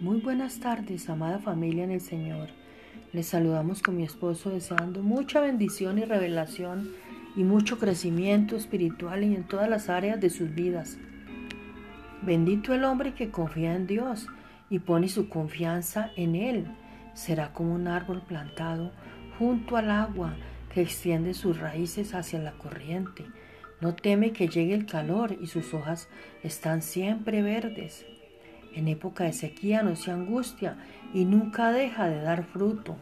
Muy buenas tardes, amada familia en el Señor. Les saludamos con mi esposo deseando mucha bendición y revelación y mucho crecimiento espiritual y en todas las áreas de sus vidas. Bendito el hombre que confía en Dios y pone su confianza en Él. Será como un árbol plantado junto al agua que extiende sus raíces hacia la corriente. No teme que llegue el calor y sus hojas están siempre verdes. En época de sequía no se angustia y nunca deja de dar fruto.